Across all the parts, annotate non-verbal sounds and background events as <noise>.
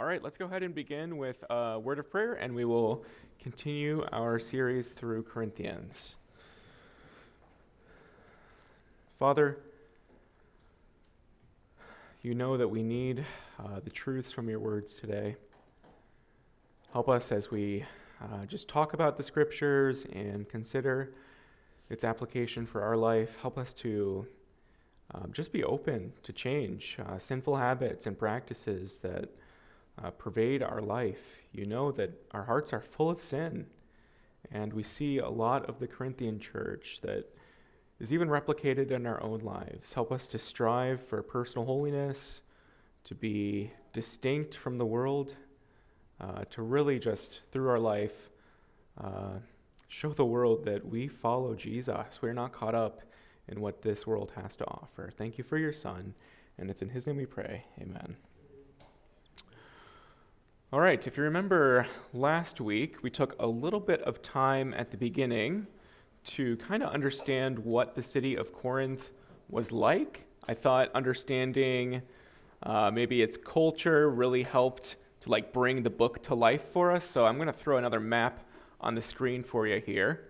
All right, let's go ahead and begin with a word of prayer, and we will continue our series through Corinthians. Father, you know that we need uh, the truths from your words today. Help us as we uh, just talk about the scriptures and consider its application for our life. Help us to um, just be open to change uh, sinful habits and practices that uh, pervade our life. You know that our hearts are full of sin. And we see a lot of the Corinthian church that is even replicated in our own lives. Help us to strive for personal holiness, to be distinct from the world, uh, to really just, through our life, uh, show the world that we follow Jesus. We're not caught up in what this world has to offer. Thank you for your Son, and it's in His name we pray. Amen. All right, if you remember last week, we took a little bit of time at the beginning to kind of understand what the city of Corinth was like. I thought understanding uh, maybe its culture really helped to like bring the book to life for us. So I'm going to throw another map on the screen for you here.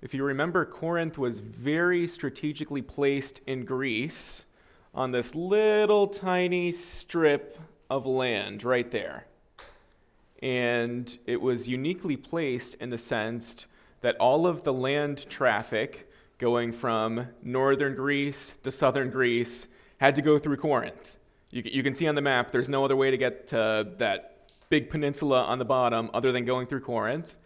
If you remember, Corinth was very strategically placed in Greece on this little tiny strip of land right there and it was uniquely placed in the sense that all of the land traffic going from northern Greece to southern Greece had to go through Corinth. You, you can see on the map there's no other way to get to that big peninsula on the bottom other than going through Corinth.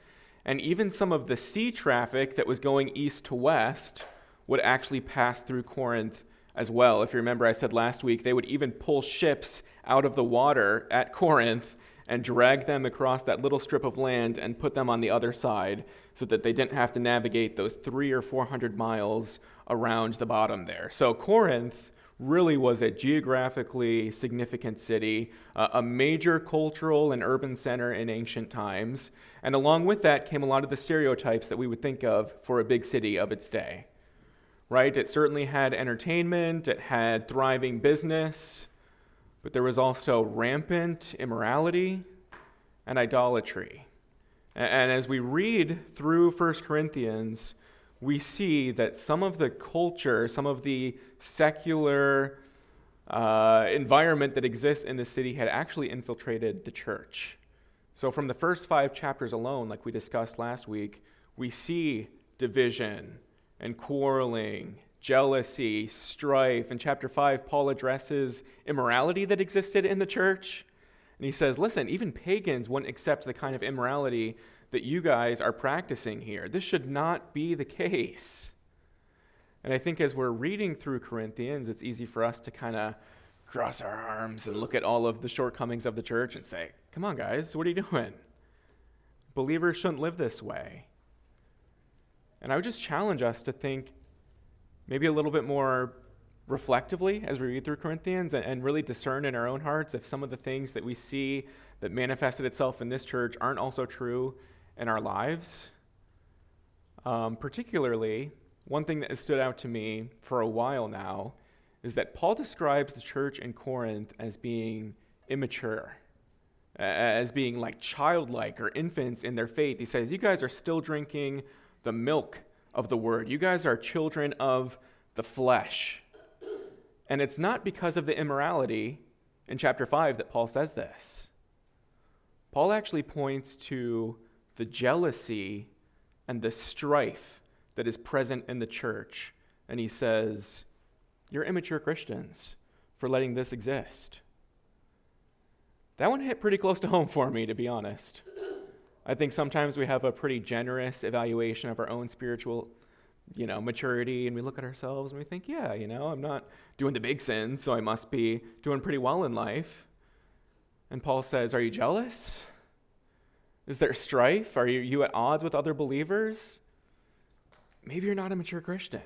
And even some of the sea traffic that was going east to west would actually pass through Corinth as well. If you remember, I said last week they would even pull ships out of the water at Corinth and drag them across that little strip of land and put them on the other side so that they didn't have to navigate those three or four hundred miles around the bottom there. So Corinth really was a geographically significant city, uh, a major cultural and urban center in ancient times. And along with that came a lot of the stereotypes that we would think of for a big city of its day. Right? It certainly had entertainment, it had thriving business, but there was also rampant immorality and idolatry. And as we read through 1 Corinthians, we see that some of the culture, some of the secular uh, environment that exists in the city had actually infiltrated the church. So, from the first five chapters alone, like we discussed last week, we see division and quarreling jealousy, strife. In chapter 5, Paul addresses immorality that existed in the church. And he says, listen, even pagans wouldn't accept the kind of immorality that you guys are practicing here. This should not be the case. And I think as we're reading through Corinthians, it's easy for us to kind of cross our arms and look at all of the shortcomings of the church and say, come on, guys, what are you doing? Believers shouldn't live this way. And I would just challenge us to think maybe a little bit more reflectively as we read through Corinthians and, and, really discern in our own hearts if some of the things that we see that manifested itself in this church aren't also true in our lives. Um, particularly, one thing that has stood out to me for a while now is that Paul describes the church in Corinth as being immature, as being like childlike or infants in their faith. He says, You guys are still drinking the milk of the word. You guys are children of the flesh. And it's not because of the immorality in chapter 5 that Paul says this. Paul actually points to the jealousy and the strife that is present in the church. And he says, You're immature Christians for letting this exist. That one hit pretty close to home for me, to be honest. I think sometimes we have a pretty generous evaluation of our own spiritual, you know, maturity, and we look at ourselves and we think, yeah, you know, I'm not doing the big sins, so I must be doing pretty well in life. And Paul says, Are you jealous? Is there strife? Are you, you at odds with other believers? Maybe you're not a mature Christian.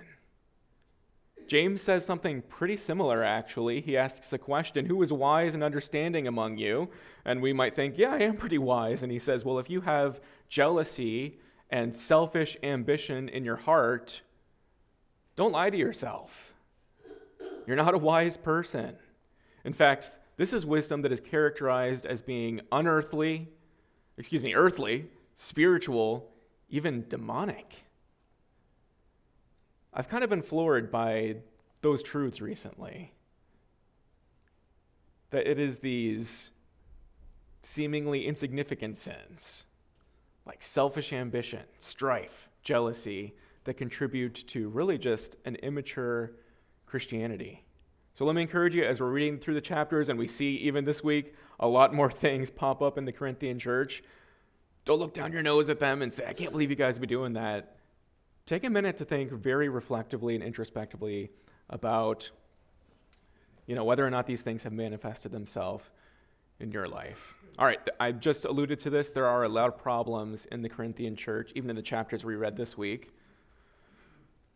James says something pretty similar, actually. He asks a question Who is wise and understanding among you? And we might think, Yeah, I am pretty wise. And he says, Well, if you have jealousy and selfish ambition in your heart, don't lie to yourself. You're not a wise person. In fact, This is wisdom that is characterized as being unearthly, excuse me, earthly, spiritual, even demonic. I've kind of been floored by those truths recently. That it is these seemingly insignificant sins, like selfish ambition, strife, jealousy, that contribute to really just an immature Christianity. So let me encourage you as we're reading through the chapters and we see even this week a lot more <laughs> things pop up in the Corinthian church. Don't look down your nose at them and say, I can't believe you guys be doing that. Take a minute to think very reflectively and introspectively about you know, whether or not these things have manifested themselves in your life. All right, I just alluded to this. There are a lot of problems in the Corinthian church, even in the chapters we read this week.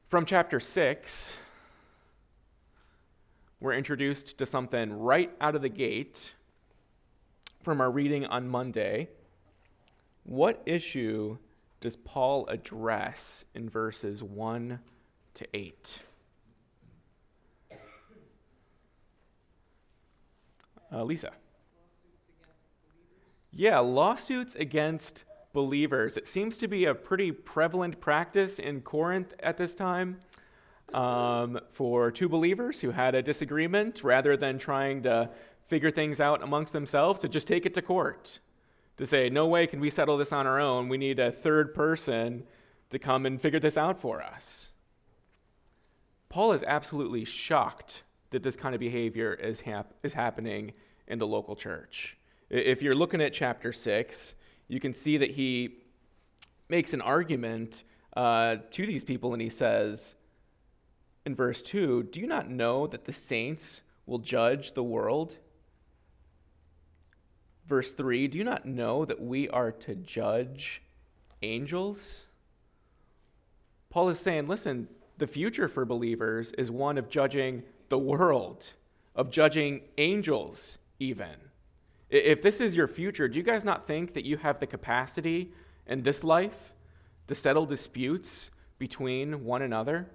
From chapter 6, we're introduced to something right out of the gate from our reading on Monday. What issue does Paul address in verses 1 to 8? Uh, Lisa. Yeah, lawsuits against believers. It seems to be a pretty prevalent practice in Corinth at this time um, for two believers who had a disagreement rather than trying to figure things out amongst themselves to just take it to court. To say, no way can we settle this on our own. We need a third person to come and figure this out for us. Paul is absolutely shocked that this kind of behavior is, hap- is happening in the local church. If you're looking at chapter 6, you can see that he makes an argument uh, to these people and he says in verse 2 Do you not know that the saints will judge the world? Verse 3 Do you not know that we are to judge angels? Paul is saying, listen, the future for believers is one of judging the world, of judging angels, even. If this is your future, do you guys not think that you have the capacity in this life to settle disputes between one another?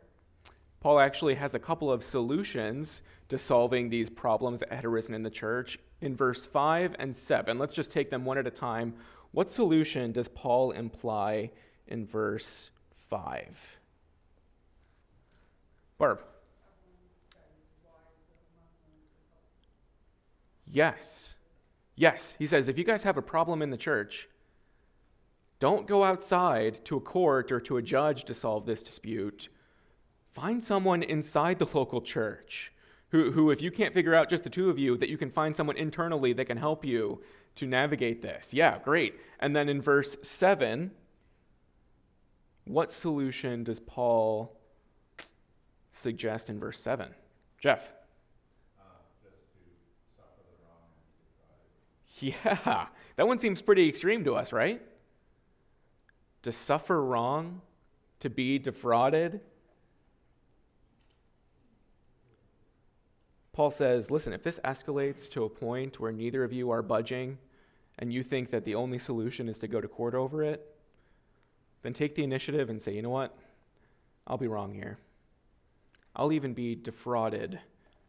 Paul actually has a couple of solutions to solving these problems that had arisen in the church in verse 5 and 7. Let's just take them one at a time. What solution does Paul imply in verse 5? Barb. Yes. Yes, he says, if you guys have a problem in the church, don't go outside to a court or to a judge to solve this dispute. Find someone inside the <laughs> local church who, who, if you can't figure out just the two of you, that you can find someone internally that can help you to navigate this. Yeah, great. And then in verse 7, what solution does Paul suggest in verse 7? Jeff. Yeah, that one seems pretty extreme to us, right? To suffer wrong, to be defrauded. Paul says, listen, if this escalates to a point where neither of you are budging and you think that the only solution is to go to court over it, then take the initiative and say, you know what? I'll be wrong here. I'll even be defrauded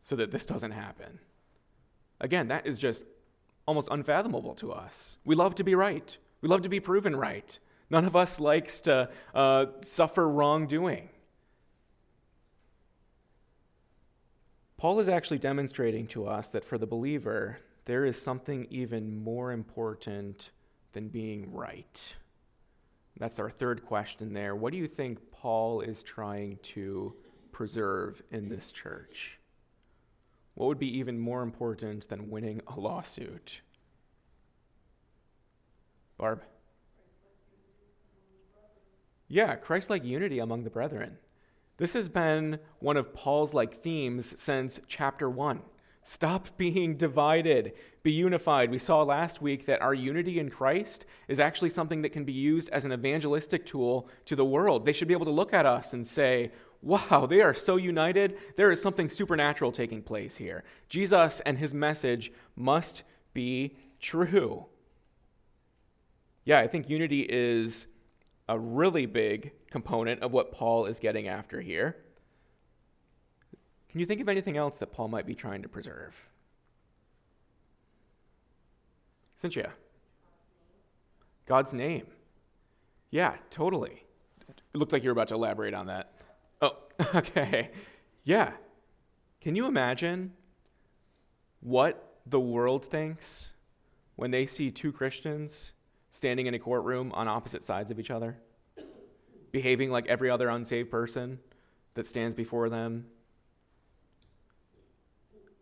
so that this doesn't happen. Again, that is just almost unfathomable to us. We love to be right, we love to be proven right. None of us likes to uh, suffer wrongdoing. Paul is actually demonstrating to us that for the believer, there is something even more important than being right. That's our third question there. What do you think Paul is trying to preserve in this church? What would be even more important than winning a lawsuit? Barb? Yeah, Christ like unity among the brethren. This has been one of Paul's like themes since chapter 1. Stop <laughs> being divided, be unified. We saw last week that our unity in Christ is actually something that can be used as an evangelistic tool to the world. They should be able to look at us and say, wow, they are so united. There is something supernatural taking place here. Jesus and his message must be true. Yeah, I think unity is a really big component of what Paul is getting after here. Can you think of anything else that Paul might be trying to preserve? Cynthia. God's name. Yeah, totally. It looked like you were about to elaborate on that. Oh, <laughs> okay. Yeah. Can you imagine what the world thinks when they see two Christians standing in a courtroom on opposite sides of each other, behaving like every other unsaved person that stands before them?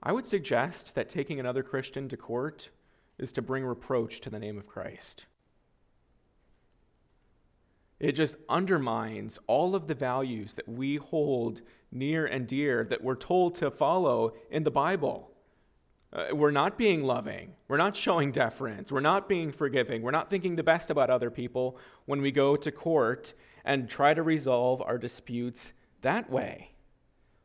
I would suggest that taking another Christian to court is to bring reproach to the name of Christ. It just undermines all of the values that we hold near and dear that we're told to follow in the Bible. Uh, we're not being loving. We're not showing deference. We're not being forgiving. We're not thinking the best about other people when we go to court and try to resolve our disputes that way.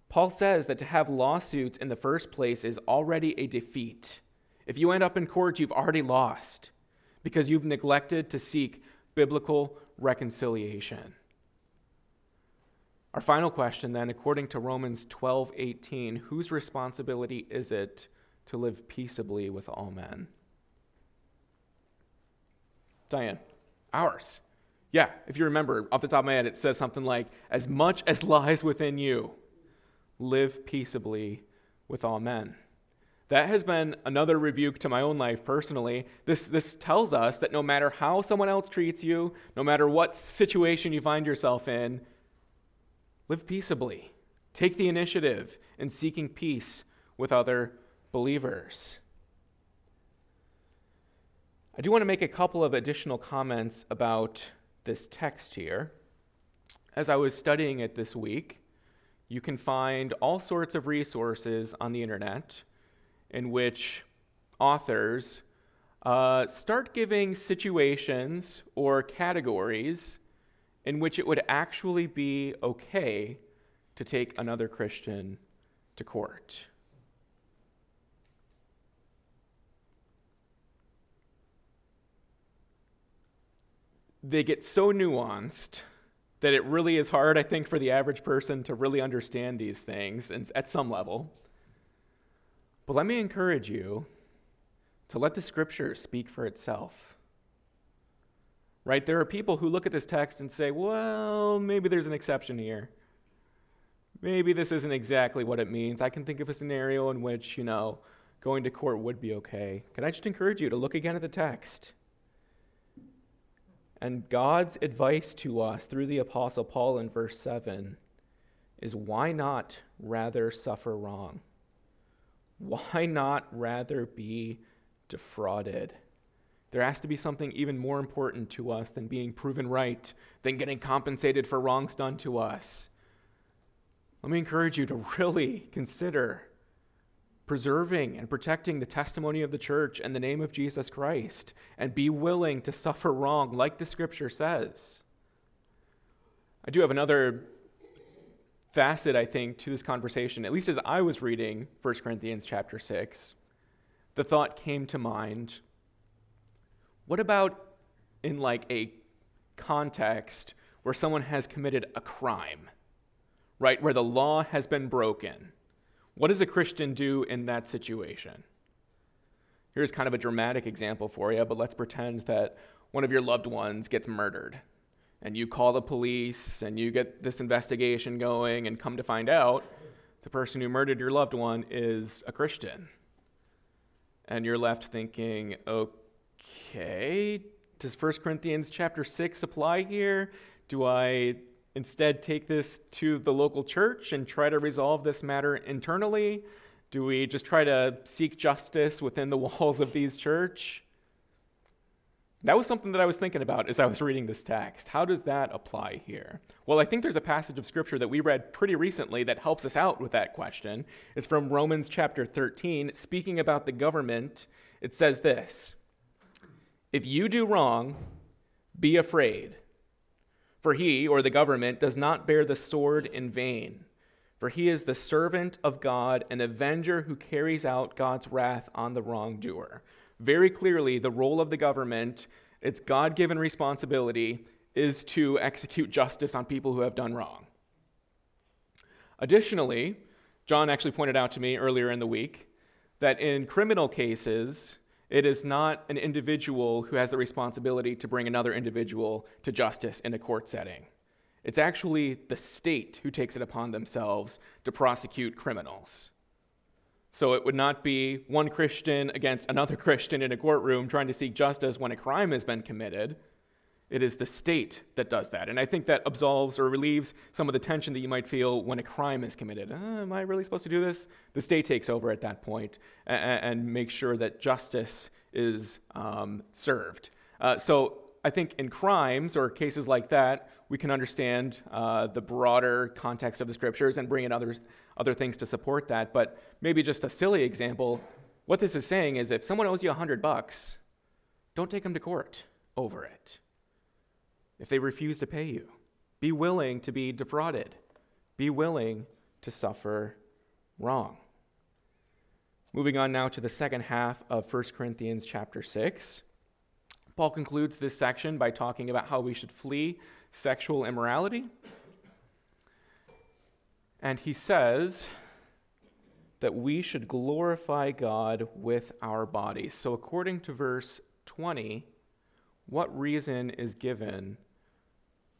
Paul says that to have lawsuits in the first place is already a defeat. If you end up in court, you've already lost because you've neglected to seek biblical reconciliation. Our final question then, according to Romans 12 18, whose responsibility is it to live peaceably with all men? Diane, ours. Yeah, if you remember, off the top of my head, it says something like, as much as lies within you, live peaceably with all men. That has been another rebuke to my own life personally. This, this tells us that no matter how someone else treats you, no matter what situation you find yourself in, live peaceably. Take the initiative in seeking peace with other believers. I do want to make a couple of additional comments about this text here. As I was studying it this week, you can find all sorts of resources on the internet in which authors uh, start giving situations or categories in which it would actually be okay to take another Christian to court. They get so nuanced that it really is hard, I think, for the average person to really understand these things at some level. But let me encourage you to let the scripture speak for itself. Right? There are people who look at this text and say, well, maybe there's an exception here. Maybe this isn't exactly what it means. I can think of a scenario in which, you know, going to court would be okay. Can I just encourage you to look again at the text? And God's advice to us through the Apostle Paul in verse 7 is why not rather suffer wrong? why not rather be defrauded? There has to be something even more important to us than being proven right, than getting compensated for wrongs done to us. Let me encourage you to <laughs> really consider preserving and protecting the testimony of the church and the name of Jesus Christ, and be willing to suffer wrong, like the scripture says. I do have another facet, I think, to this conversation, at least as I was reading 1 Corinthians chapter 6, the thought came to mind what about in like a context where someone has committed a crime, right? Where the law has been broken. What does a Christian do in that situation? Here's kind of a dramatic example for you, but let's pretend that one of your loved ones gets murdered and you call the police and you get this investigation going and come to find out the person who murdered your loved one is a Christian. And you're left thinking, okay, does 1 Corinthians chapter 6 apply here? Do I instead take this to the local church and try to resolve this matter internally? Do we just try to seek justice within the <laughs> walls of these church? That was something that I was thinking about as I was reading this text. How does that apply here? Well, I think there's a passage of scripture that we read pretty recently that helps us out with that question. It's from Romans chapter 13. Speaking about the government, it says this If you do wrong, be afraid, for he, or the government, does not bear the sword in vain. For he is the servant of God, an avenger who carries out God's wrath on the wrongdoer very clearly the role of the government, its God given responsibility, is to execute justice on people who have done wrong. Additionally, John actually pointed out to me earlier in the week that in criminal cases, It is not an individual who has the responsibility to bring another individual to justice in a court setting. It's actually the state who takes it upon themselves to prosecute criminals. So it would not be one Christian against another <laughs> Christian in a courtroom trying to seek justice when a crime has been committed. It is the state that does that. And I think that absolves or relieves some of the tension that you might feel when a crime is committed. Uh, am I really supposed to do this? The state takes over at that point and, and makes sure that justice is um, served. Uh, so I think in crimes or cases like that, we can understand uh, the broader context of the scriptures and bring in other, other things to support that. But maybe just a silly example what this is saying is if someone owes you 100 bucks, don't take them to court over it if they refuse to pay you. Be willing to be defrauded. Be willing to suffer wrong. Moving on now to the second half of 1 Corinthians chapter 6. Paul concludes this section by talking about how we should flee sexual immorality. And he says that we should glorify God with our bodies. So, according to verse 20, what reason is given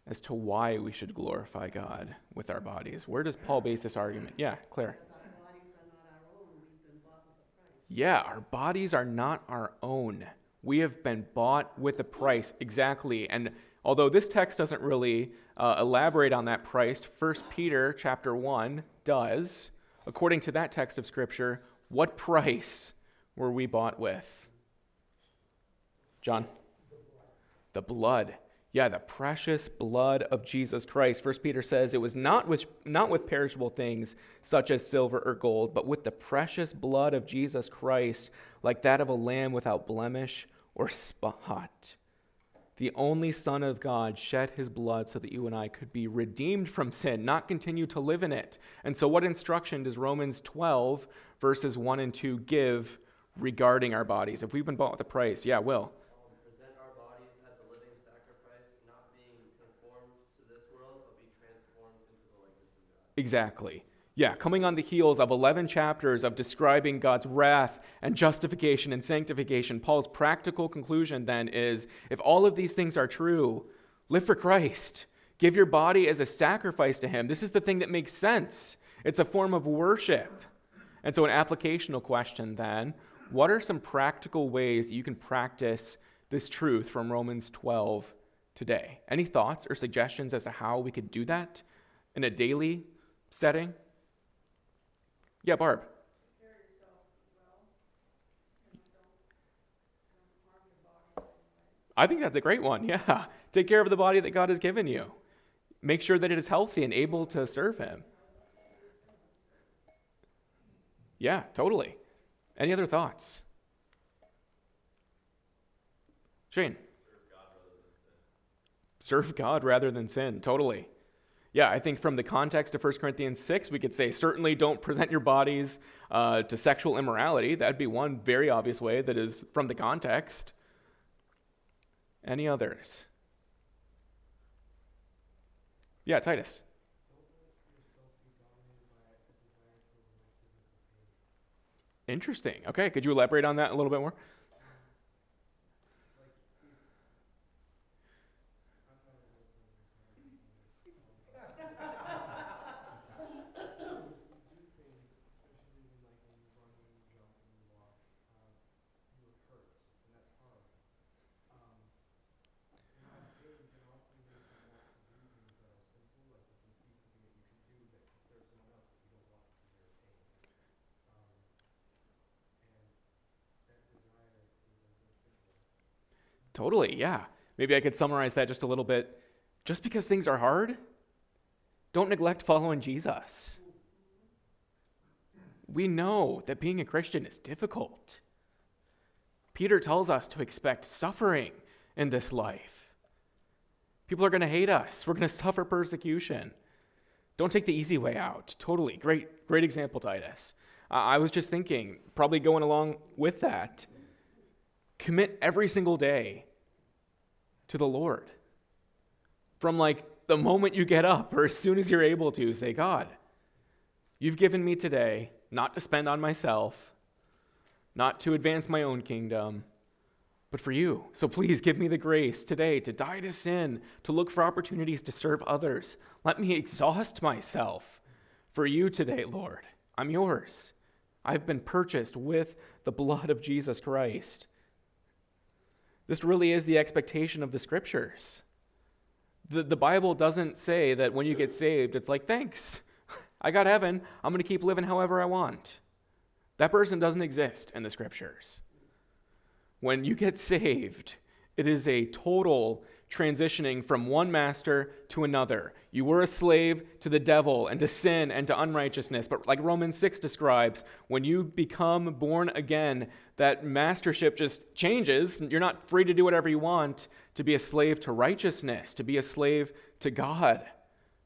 as to why we should glorify God with our bodies. Where does Paul base this argument? Yeah, Claire. Yeah, our bodies are not our own. We have been bought with a price, exactly. And although this text doesn't really uh, elaborate on that price, 1 Peter chapter 1 does. According to that text of Scripture, what price were we bought with? John? The blood. Yeah, the precious blood of Jesus Christ. First Peter says it was not with, not with perishable things such as silver or gold, but with the precious blood of Jesus Christ, like that of a lamb without blemish or spot. The only Son of God shed his blood so that you and I could be redeemed from sin, not continue to live in it. And so, what instruction does Romans 12, verses 1 and 2 give regarding our bodies? If we've been bought with a price, yeah, Will. Exactly. Yeah, coming on the heels of 11 chapters of describing God's wrath and justification and sanctification, Paul's practical conclusion then is if all of these things are true, live for Christ. Give your body as a sacrifice to Him. This is the thing that makes sense. It's a form of worship. And so, an applicational question then what are some practical ways that you can practice this truth from Romans 12 today? Any thoughts or suggestions as to how we could do that in a daily setting? Yeah, Barb. I think that's a great one. <laughs> Yeah. Take care of the body that God has given you. Make sure that it is healthy and able to serve Him. Yeah, totally. Any other thoughts? Shane. Serve God rather than sin. Totally yeah, I think from the context of 1 Corinthians 6, we could say certainly don't present your bodies uh, to sexual immorality. That'd be one very obvious way that is from the context. Any others? Yeah, Titus. Interesting. Okay, could you elaborate on that a little bit more? Totally, yeah. Maybe I could summarize that just a little bit. Just because things are hard, don't neglect following Jesus. We know that being a Christian is difficult. Peter tells us to expect suffering in this life. People are going to hate us. We're going to suffer persecution. Don't take the easy way out. Totally. Great, great example, Titus. I was just thinking, probably going along with that, commit every single day to the Lord. From like the moment you get up or as soon as you're able to, say, God, you've given me today not to spend on myself, not to advance my own kingdom, but for you. So please give me the grace today to die to sin, to look for opportunities to serve others. Let me exhaust myself for you today, Lord. I'm yours. I've been purchased with the blood of Jesus Christ. This really is the expectation of the scriptures. The, the Bible doesn't say that when you get saved, it's like, thanks, <laughs> I got heaven, I'm going to keep living however I want. That person doesn't exist in the scriptures. When you get <laughs> saved, it is a total transitioning from one master to another. You were a slave to the devil and to sin and to unrighteousness. But like Romans 6 describes, when you become born again, that mastership just changes. You're not free to do whatever you want, to be a slave to righteousness, to be a slave to God.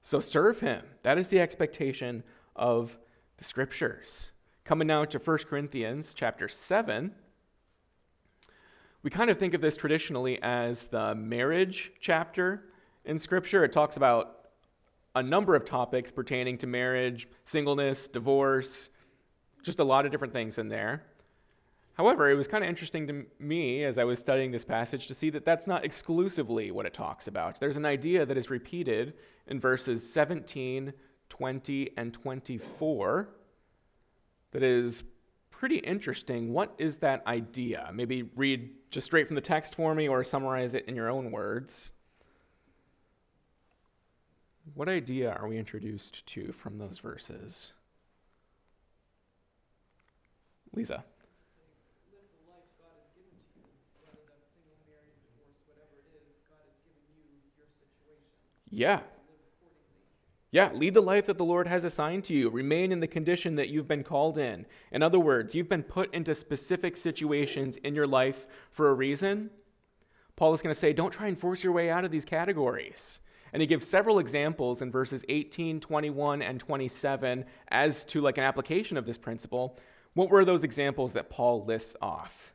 So serve him. That is the expectation of the scriptures. Coming now to 1 Corinthians chapter 7. We kind of think of this traditionally as the marriage chapter in Scripture. It talks about a number of topics pertaining to marriage, singleness, divorce, just a lot of different things in there. However, it was kind of interesting to me as I was studying this passage to see that that's not exclusively what it talks about. There's an idea that is repeated in verses 17, 20, and 24 that is pretty interesting. What is that idea? Maybe read just straight from the text for me or summarize it in your own words. What idea are we introduced to from those verses? Lisa. Yeah, yeah, lead the life that the Lord has assigned to you. Remain in the condition that you've been called in. In other words, you've been put into specific situations in your life for a reason. Paul is going to say, don't try and force your way out of these categories. And he gives several examples in verses 18, 21, and 27 as to like an application of this principle. What were those examples that Paul lists off?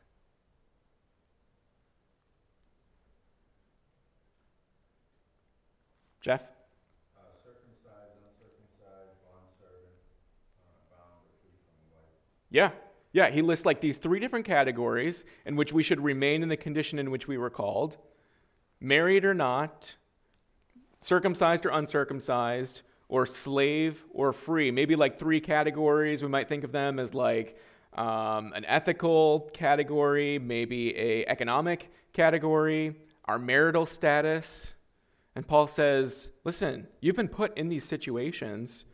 Jeff? Yeah. Yeah, he lists like these three different categories in which we should remain in the condition in which we were called married or not, circumcised or uncircumcised, or slave or free. Maybe like three categories. We might think of them as like um, an ethical category, maybe a economic category, our marital status. And Paul says, listen, you've been put in these situations,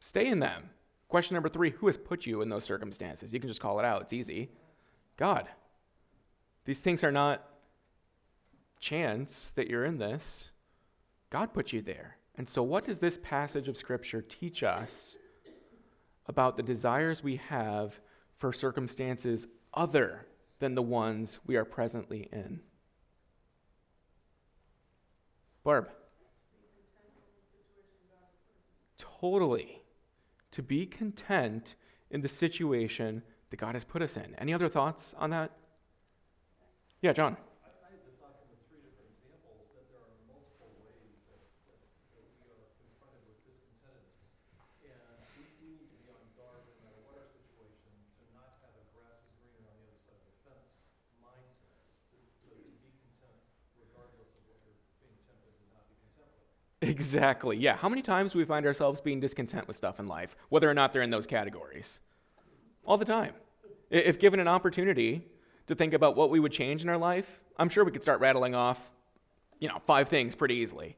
stay in them. Question number three Who has put you in those circumstances? You can just call it out, it's easy. God. These things are not chance that you're in this. God put you there. And so, what does this passage of Scripture teach us about the desires we have for circumstances other than the ones we are presently in? Barb. Totally to be content in the situation that God has put us in. Any other thoughts on that? Yeah, John. Exactly. Yeah. How many times do we find ourselves being discontent with stuff in life, whether or not they're in those categories? All the time. If given an opportunity to think about what we would change in our life, I'm sure we could start rattling off, you know, five things pretty easily.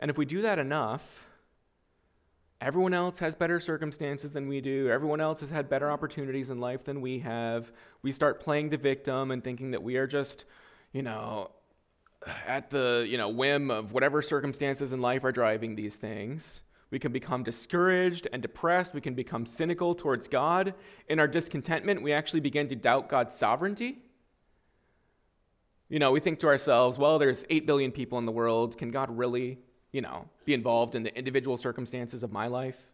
And if we do that enough, everyone else has better circumstances than we do. Everyone else has had better opportunities in life than we have. We start playing the victim and thinking that we are just, you know, at the you know whim of whatever circumstances in life are driving these things we can become discouraged and depressed. We can become cynical towards god. In our discontentment we actually begin to doubt god's sovereignty. You know we think to ourselves well there's 8 billion people in the world. Can god really you know be involved in the individual circumstances of my life?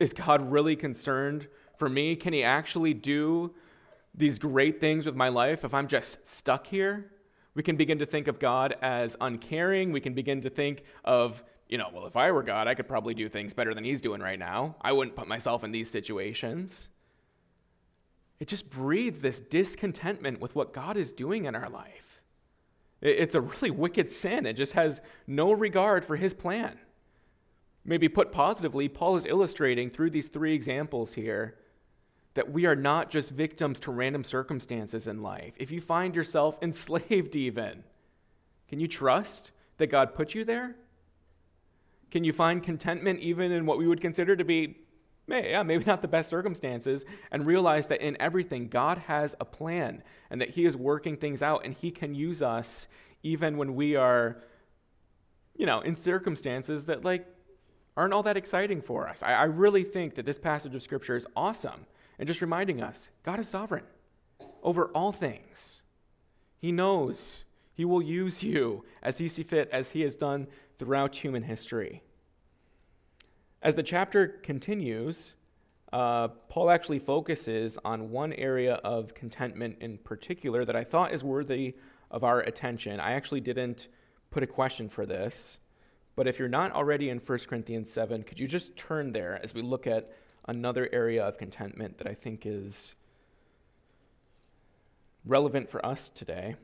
Is god really concerned for me? Can he actually do these great things with my life if i'm just stuck here we can begin to think of God as uncaring. We can begin to think of, you know, well, if I were God, I could probably do things better than he's doing right now. I wouldn't put myself in these situations. it just breeds this discontentment with what God is doing in our life. It's a really wicked sin. It just has no regard for his plan. Maybe put positively, Paul is illustrating through these three examples here that we are not just victims to random circumstances in life. If you find yourself <laughs> enslaved, even, can you trust that God put you there? Can you find contentment even in what we would consider to be yeah, maybe not the best circumstances, and realize that in everything, God has a plan and that He is working things out and He can use us even when we are, you know, in circumstances that, like, aren't all that exciting for us. I, I really think that this passage of Scripture is awesome and just reminding us God is sovereign over all things. He knows He will use you as He see fit, as He has done throughout human history. As the chapter continues, uh, Paul actually focuses on one area of contentment in particular that I thought is worthy of our attention. I actually didn't put a question for this, but if you're not already in 1 Corinthians 7, could you just turn there as we look at another area of contentment that I think is relevant for us today?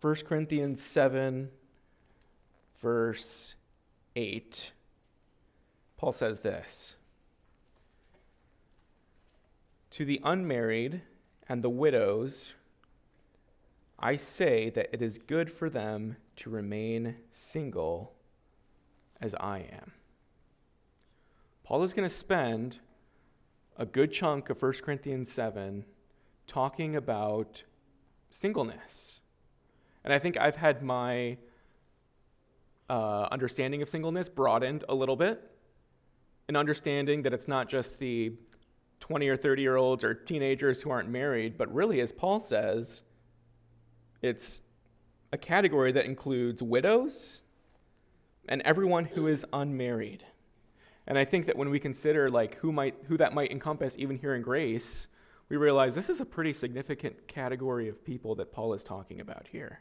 1 Corinthians 7, verse 8. Paul says this To the unmarried and the widows, I say that it is good for them to remain single as I am. Paul is going to spend a good chunk of 1 Corinthians 7 talking about singleness. And I think I've had my uh, understanding of singleness broadened a little bit an understanding that it's not just the 20 or 30 year olds or teenagers who aren't married, but really, as Paul says, it's a category that includes widows and everyone who is unmarried. And I think that when we consider like who might who that might encompass even here in grace, we realize this is a pretty significant category of people that Paul is talking about here.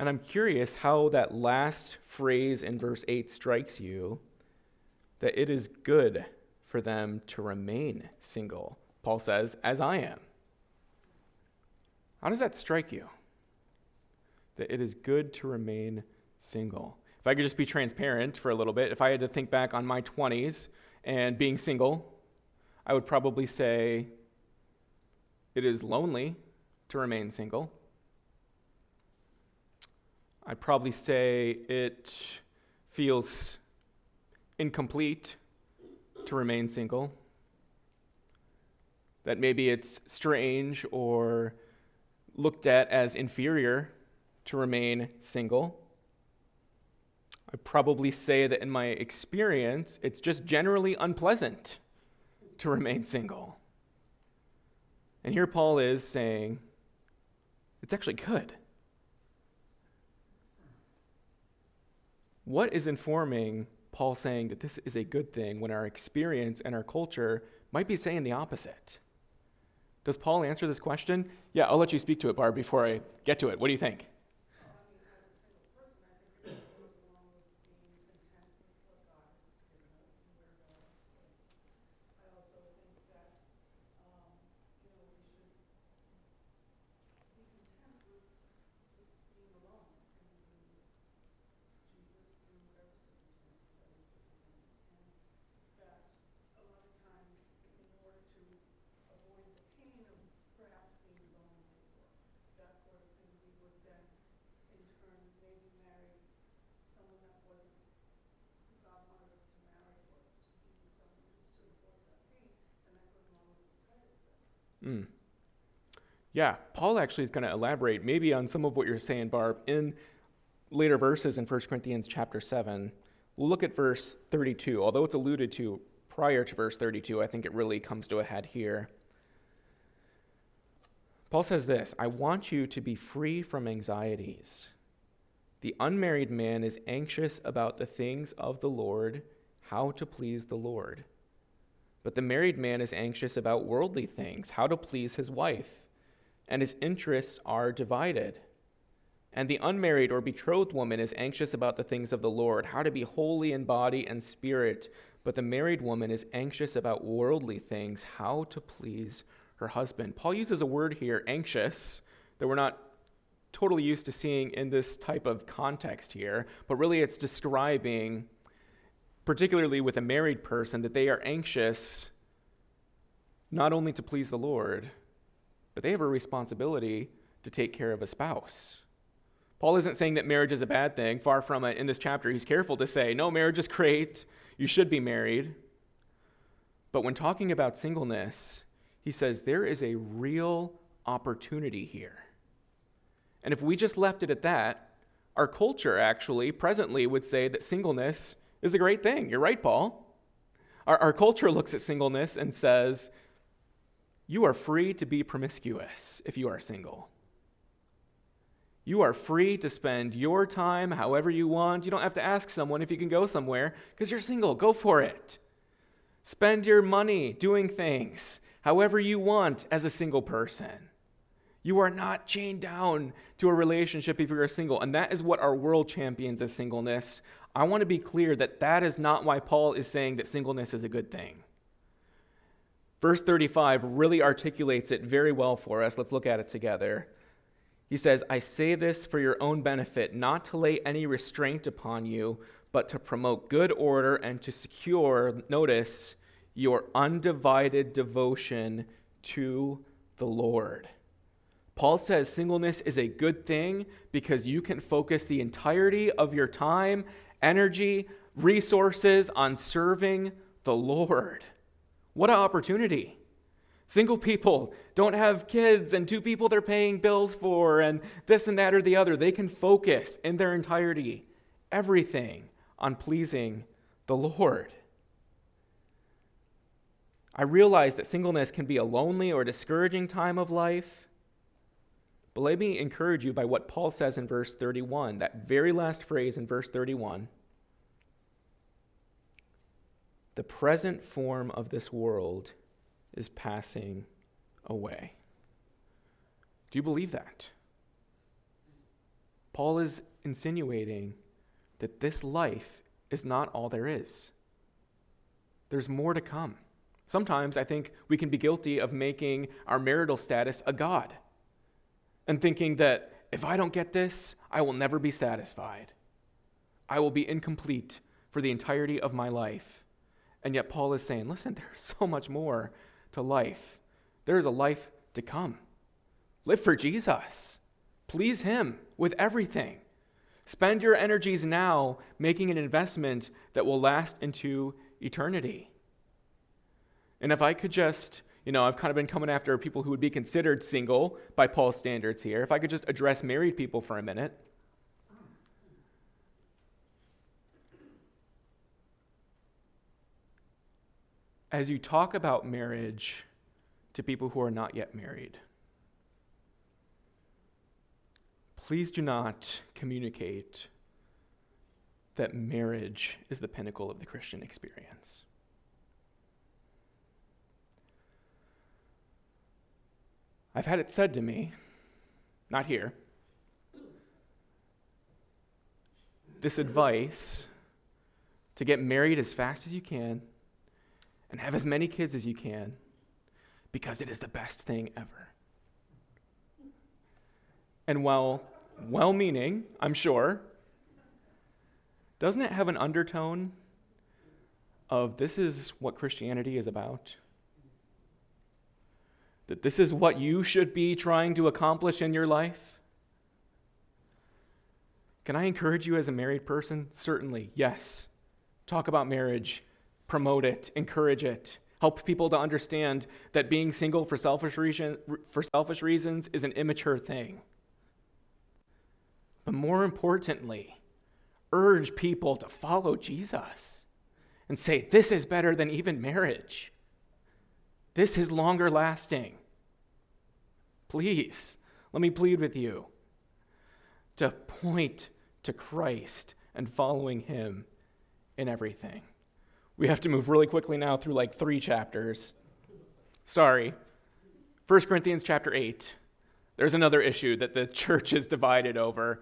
And I'm curious how that last phrase in verse 8 strikes you that it is good for them to remain single, Paul says, as I am. How does that strike you? That it is good to remain single. If I could just be transparent for a little bit, if I had to think back on my 20s and being single, I would probably say it is lonely to remain single. I'd probably say it feels incomplete to remain single, that maybe it's strange or looked at as inferior to remain single. I probably say that in my experience, it's just generally unpleasant to remain single. And here Paul is saying, it's actually good. What is informing Paul saying that this is a good thing when our experience and our culture might be saying the opposite. Does Paul answer this question? Yeah, I'll let you speak to it, Barb, before I get to it. What do you think? Yeah, Paul actually is going to elaborate maybe on some of what you're saying, Barb, in later verses in 1 Corinthians chapter 7. We'll look at verse 32. Although it's alluded to prior to verse 32, I think it really comes to a head here. Paul says this I want you to be free from anxieties. The unmarried man is anxious about the things of the Lord, how to please the Lord. But the married man is anxious about worldly things, how to please his wife, and his interests are divided. And the unmarried or betrothed woman is anxious about the things of the Lord, how to be holy in body and spirit. but the married woman is anxious about worldly things, how to please her husband. Paul uses a word here, anxious, that we're not totally used to seeing in this type of context here, but really it's describing, particularly with a married person, that they are anxious not only to please the Lord, but they have a responsibility to take care of a spouse. Paul isn't saying that marriage is a bad thing. Far from it. In this chapter, he's careful to say, no, marriage is great. You should be married. But when talking about singleness, he says there is a real opportunity here. And if we just left it at that, our culture actually presently would say that singleness is a great thing. You're right, Paul. Our, our culture looks at singleness and says, you are free to be promiscuous if you are single. You are free to spend your time however you want. You don't have to ask someone if you can go somewhere because you're single. Go for it. Spend your money doing things however you want as a single person. You are not chained down to a relationship if you're single. And that is what our world champions as singleness. I want to be clear that that is not why Paul is saying that singleness is a good thing. Verse 35 really articulates it very well for us. Let's look at it together. He says, I say this for your own benefit, not to lay any restraint upon you, but to promote good order and to secure, notice, your undivided devotion to the Lord. Paul says singleness is a good thing because you can focus the entirety of your time, energy, resources on serving the Lord. What an opportunity! Single people don't have kids and two people they're paying bills for and this and that or the other. They can focus in their entirety, everything, on pleasing the Lord. I realize that singleness can be a lonely or discouraging time of life. But let me encourage you by what Paul says in verse 31, that very last phrase in verse 31. The present form of this world is passing away. Do you believe that? Paul is insinuating that this life is not all there is. There's more to come. Sometimes I think we can be guilty of making our marital status a God and thinking that if I don't get this, I will never be satisfied. I will be incomplete for the entirety of my life. And yet, Paul is saying, listen, <laughs> there's so much more to life. There is a life to come. Live for Jesus. Please Him with everything. Spend your energies now making an investment that will last into eternity. And if I could just, you know, I've kind of been coming after people who would be considered single by Paul's standards here. If I could just address married people for a minute. As you talk about marriage to people who are not yet married, please do not communicate that marriage is the pinnacle of the Christian experience. I've had it said to me, not here, this advice to get married as fast as you can and have as many kids as you can because it is the best thing ever. And while well meaning, I'm sure, doesn't it have an undertone of this is what Christianity is about? That this is what you should be trying to accomplish in your life? Can I encourage you as a married person? Certainly, yes. Talk about marriage promote it, encourage it, help people to understand that being single for selfish, reason, for selfish reasons is an immature thing. But more importantly, urge people to follow Jesus and say, This is better than even marriage. This is longer lasting. Please, let me plead with you to point to Christ and following him in everything. We have to move really quickly now through like three chapters. Sorry. 1 Corinthians chapter 8. There's another issue that the church is divided over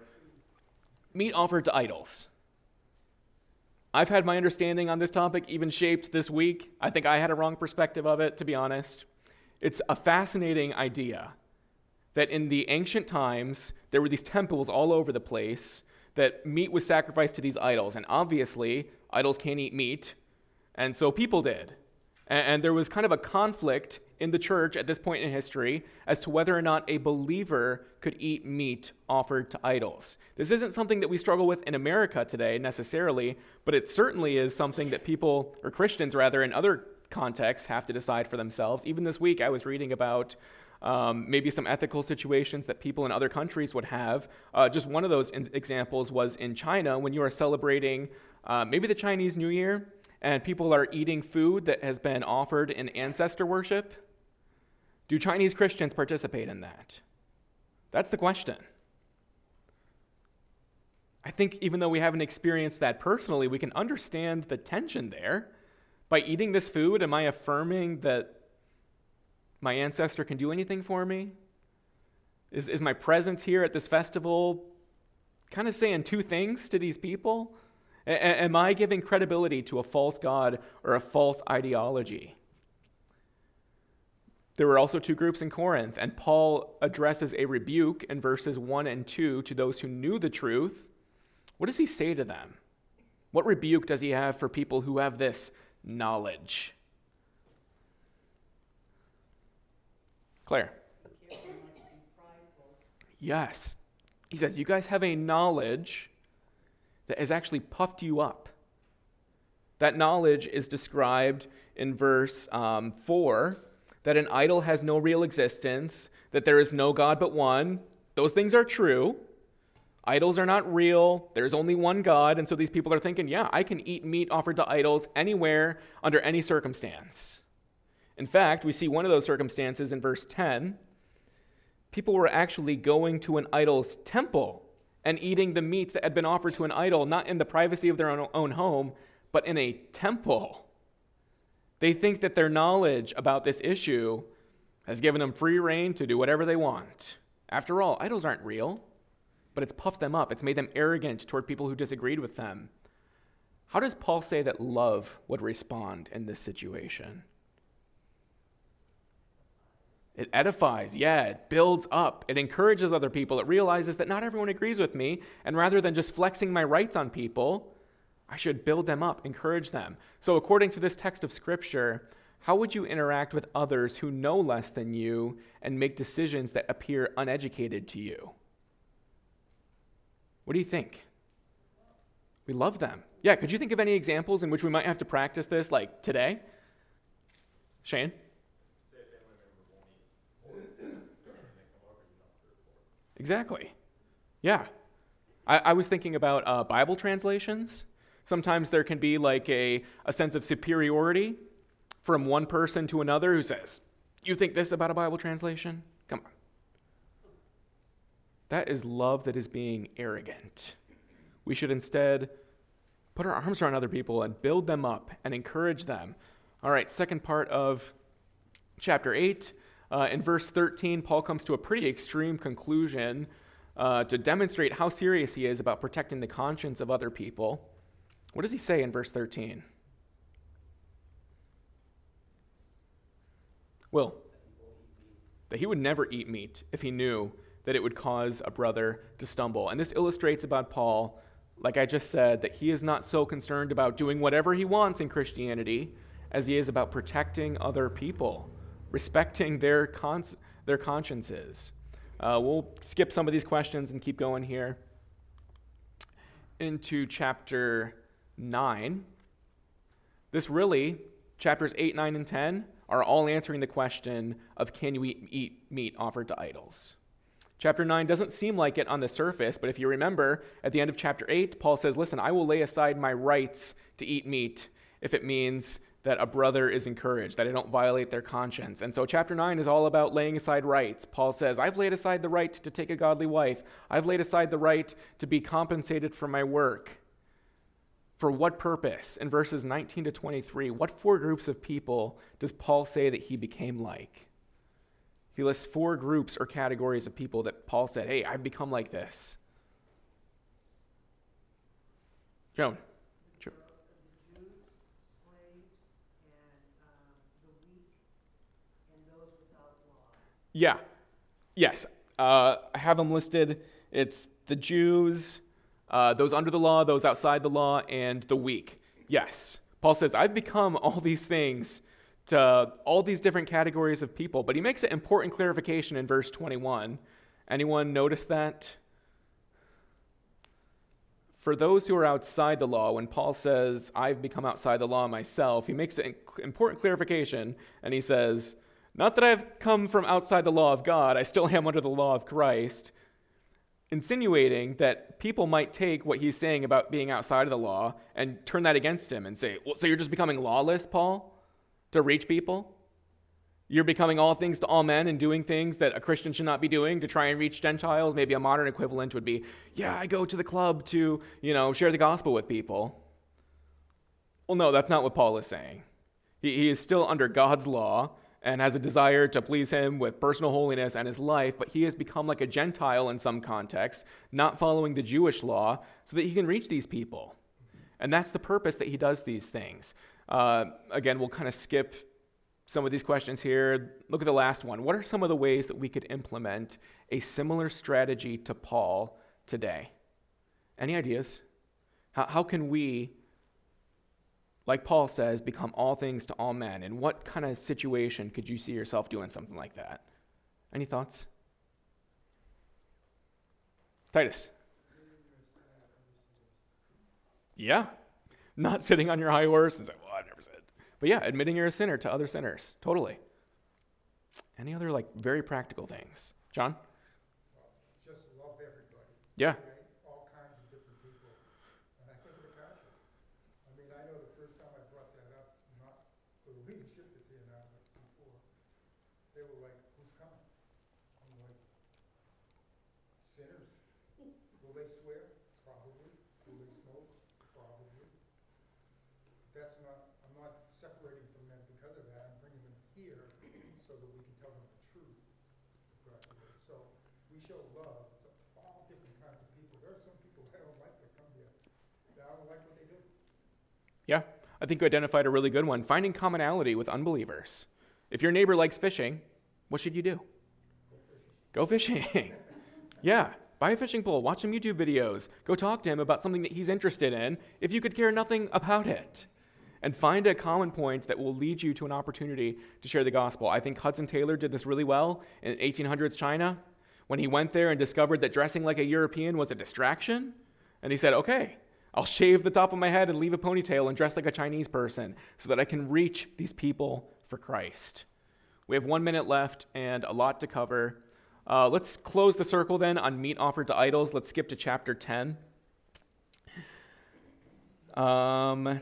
meat offered to idols. I've had my understanding on this topic even shaped this week. I think I had a wrong perspective of it, to be honest. It's a fascinating idea that in the ancient times, there were these temples all over the place that meat was sacrificed to these idols. And obviously, idols can't eat meat, and so people did. And, and there was kind of a conflict in the church at this point in history as to whether or not a believer could eat meat offered to idols. This isn't something that we struggle with in America today necessarily, but it certainly is something that people, or Christians rather, in other contexts have to decide for themselves. Even this week, I was reading about um, maybe some ethical situations that people in other countries would have. Uh, just one of those in- examples was in China when you are celebrating uh, maybe the Chinese New Year and people are eating food that has been offered in ancestor worship. Do Chinese Christians participate in that? That's the question. I think even though we haven't experienced that personally, we can understand the tension there. By eating this food, am I affirming that my ancestor can do anything for me? Is, is my presence here at this festival kind of saying two things to these people? A- am I giving credibility to a false God or a false ideology? There were also two groups in Corinth, and Paul addresses a rebuke in verses 1 and 2 to those who knew the truth. What does he say to them? What rebuke does he have for people who have this knowledge? Claire. Yes. He says, You guys have a knowledge that has actually puffed you up. That knowledge is described in verse um, 4 that an idol has no real existence, that there is no God but one. Those things are true. Idols are not real. There's only one God. And so these people are thinking, yeah, I can eat meat offered to idols anywhere, under any circumstance. In fact, we see one of those circumstances in verse 10. People were actually going to an idol's temple and eating the meats that had been offered to an idol, not in the privacy of their own, own home, but in a temple. They think that their knowledge about this issue has given them free rein to do whatever they want. After all, idols aren't real, but it's puffed them up. It's made them arrogant toward people who disagreed with them. How does Paul say that love would respond in this situation? It edifies, yeah, it builds up, it encourages other people, it realizes that not everyone agrees with me, and rather than just flexing my rights on people, I should build them up, encourage them. So, according to this text of Scripture, how would you interact with others who know less than you and make decisions that appear uneducated to you? What do you think? We love them. Yeah, could you think of any examples in which we might have to practice this, like today? Shane? Exactly. Yeah. I, I was thinking about uh, Bible translations. Sometimes there can be like a, a sense of superiority from one person to another who says, You think this about a Bible translation? Come on. That is love that is being arrogant. We should instead put our arms around other people and build them up and encourage them. All right, second part of chapter 8 uh, in verse 13, Paul comes to a pretty extreme conclusion uh, to demonstrate how serious he is about protecting the conscience of other people. What does he say in verse 13? Will, that he would never eat meat if he knew that it would cause a brother to stumble. And this illustrates about Paul, like I just said, that he is not so concerned about doing whatever he wants in Christianity as he is about protecting other people respecting their, cons- their consciences. Uh, we'll skip some of these questions and keep going here into chapter 9. This really, chapters 8, 9, and 10, are all answering the question of can you eat, eat meat offered to idols? Chapter 9 doesn't seem like it on the surface, but if you remember, at the end of chapter 8, Paul says, Listen, I will lay aside my rights to eat meat if it means that a brother is encouraged, that I don't violate their conscience. And so, chapter 9 is all about laying aside rights. Paul says, I've laid aside the right to take a godly wife, I've laid aside the right to be compensated for my work. For what purpose? In verses 19 to 23, what four groups of people does Paul say that he became like? He lists four groups or categories of people that Paul said, Hey, I've become like this. Joan. Yeah. Yes. Uh, I have them listed. It's the Jews, uh, those under the law, those outside the law, and the weak. Yes. Paul says, I've become all these things to all these different categories of people, but he makes an important clarification in verse 21. Anyone notice that? For those who are outside the law, when Paul says, I've become outside the law myself, he makes an important clarification and he says, Not that I've come from outside the law of God, I still am under the law of Christ, insinuating that people might take what he's saying about being outside of the law and turn that against him and say, Well, so you're just becoming lawless, Paul? to reach people. You're becoming all things to all men and doing things that a Christian should not be doing to try and reach Gentiles. Maybe a modern equivalent would be, yeah, I go to the club to, you know, share the gospel with people. Well, no, that's not what Paul is saying. He, he is still under God's law and has a desire to please him with personal holiness and his life, but he has become like a Gentile in some context, not following the Jewish law, so that he can reach these people. And that's the purpose that he does these things. Uh, again, we'll kind of skip some of these questions here. Look at the last one. What are some of the ways that we could implement a similar strategy to Paul today? Any ideas? How, how can we, like Paul says, become all things to all men? In what kind of situation could you see yourself doing something like that? Any thoughts? Titus. Yeah. Not sitting on your high horse and saying, well, I've never said. But yeah, admitting you're a sinner to other sinners. Totally. Any other like very practical things? John? Just love everybody. Yeah. All kinds of different people. And I think of the passion. I mean, I know the first time I brought that up, not for the leadership that's here now, but before, they were like, who's coming? I'm like, sinners. Will they swear? Probably. Will they smoke? Probably. That's not, I'm not separating from them because of that. I'm bringing them here so that we can tell them the truth. Practically. So we show love to all different kinds of people. There are some people I don't like that come here. That I don't like what they do. Yeah. I think you identified a really good one. Finding commonality with unbelievers. If your neighbor likes fishing, what should you do? Go fishing. <laughs> yeah. Buy a fishing pole, watch some YouTube videos, go talk to him about something that he's interested in if you could care nothing about it. And find a common point that will lead you to an opportunity to share the gospel. I think Hudson Taylor did this really well in 1800s China when he went there and discovered that dressing like a European was a distraction. And he said, okay, I'll shave the top of my head and leave a ponytail and dress like a Chinese person so that I can reach these people for Christ. We have one minute left and a lot to cover. Uh, let's close the circle then on meat offered to idols. Let's skip to chapter 10. Um,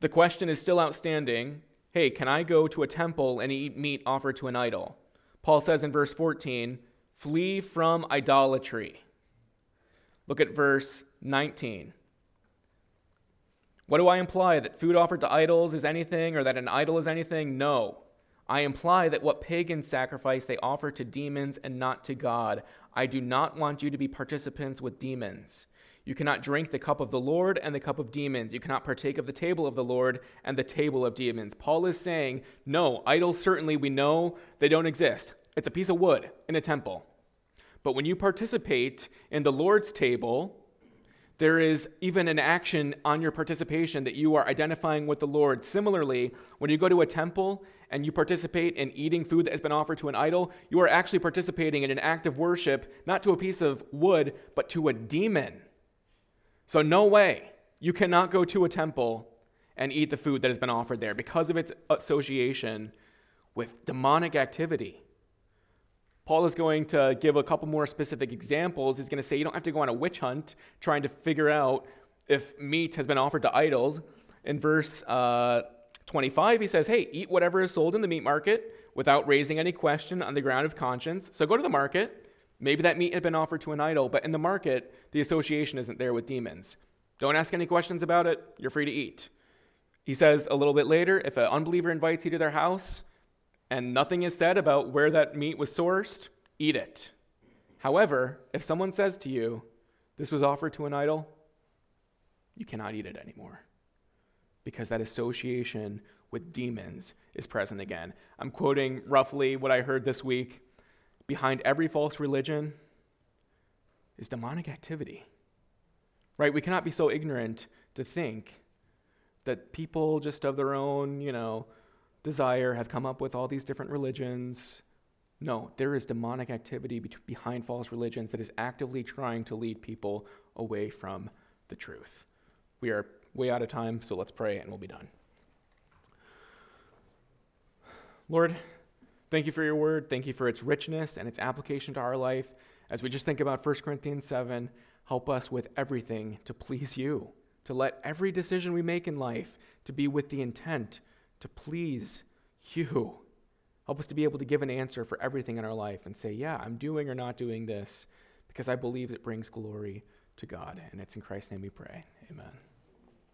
the question is still outstanding hey, can I go to a temple and eat meat offered to an idol? Paul says in verse 14, flee from idolatry. Look at verse 19. What do I imply? That food offered to idols is anything or that an idol is anything? No. I imply that what pagans sacrifice they offer to demons and not to God. I do not want you to be participants with demons. You cannot drink the cup of the Lord and the cup of demons. You cannot partake of the table of the Lord and the table of demons. Paul is saying, no, idols certainly we know they don't exist. It's a piece of wood in a temple. But when you participate in the Lord's table, there is even an action on your participation that you are identifying with the Lord. Similarly, when you go to a temple and you participate in eating food that has been offered to an idol, you are actually participating in an act of worship, not to a piece of wood, but to a demon. So, no way. You cannot go to a temple and eat the food that has been offered there because of its association with demonic activity. Paul is going to give a couple more specific examples. He's going to say you don't have to go on a witch hunt trying to figure out if meat has been offered to idols. In verse uh, 25, he says, Hey, eat whatever is sold in the meat market without raising any question on the ground of conscience. So go to the market, Maybe that meat had been offered to an idol, but in the market, the association isn't there with demons. Don't ask any questions about it. You're free to eat. He says a little bit later if an unbeliever invites you to their house and nothing is said about where that meat was sourced, eat it. However, if someone says to you, this was offered to an idol, you cannot eat it anymore. because that association with demons is present again. I'm quoting roughly what I heard this week. Behind every false religion is demonic activity. Right? We cannot be so ignorant to think that people just of their own, you know, desire have come up with all these different religions. No, there is demonic activity behind false religions that is actively trying to lead people away from the truth. We are way out of time, so let's pray and we'll be done. Lord, thank you for your word. Thank you for its richness and its application to our life. As we just think about 1 Corinthians 7, help us with everything to please you, to let every decision we make in life to be with the intent to please you. Help us to be able to give an answer for everything in our life and say, yeah, I'm doing or not doing this because I believe it brings glory to God. And it's in Christ's name we pray. Amen.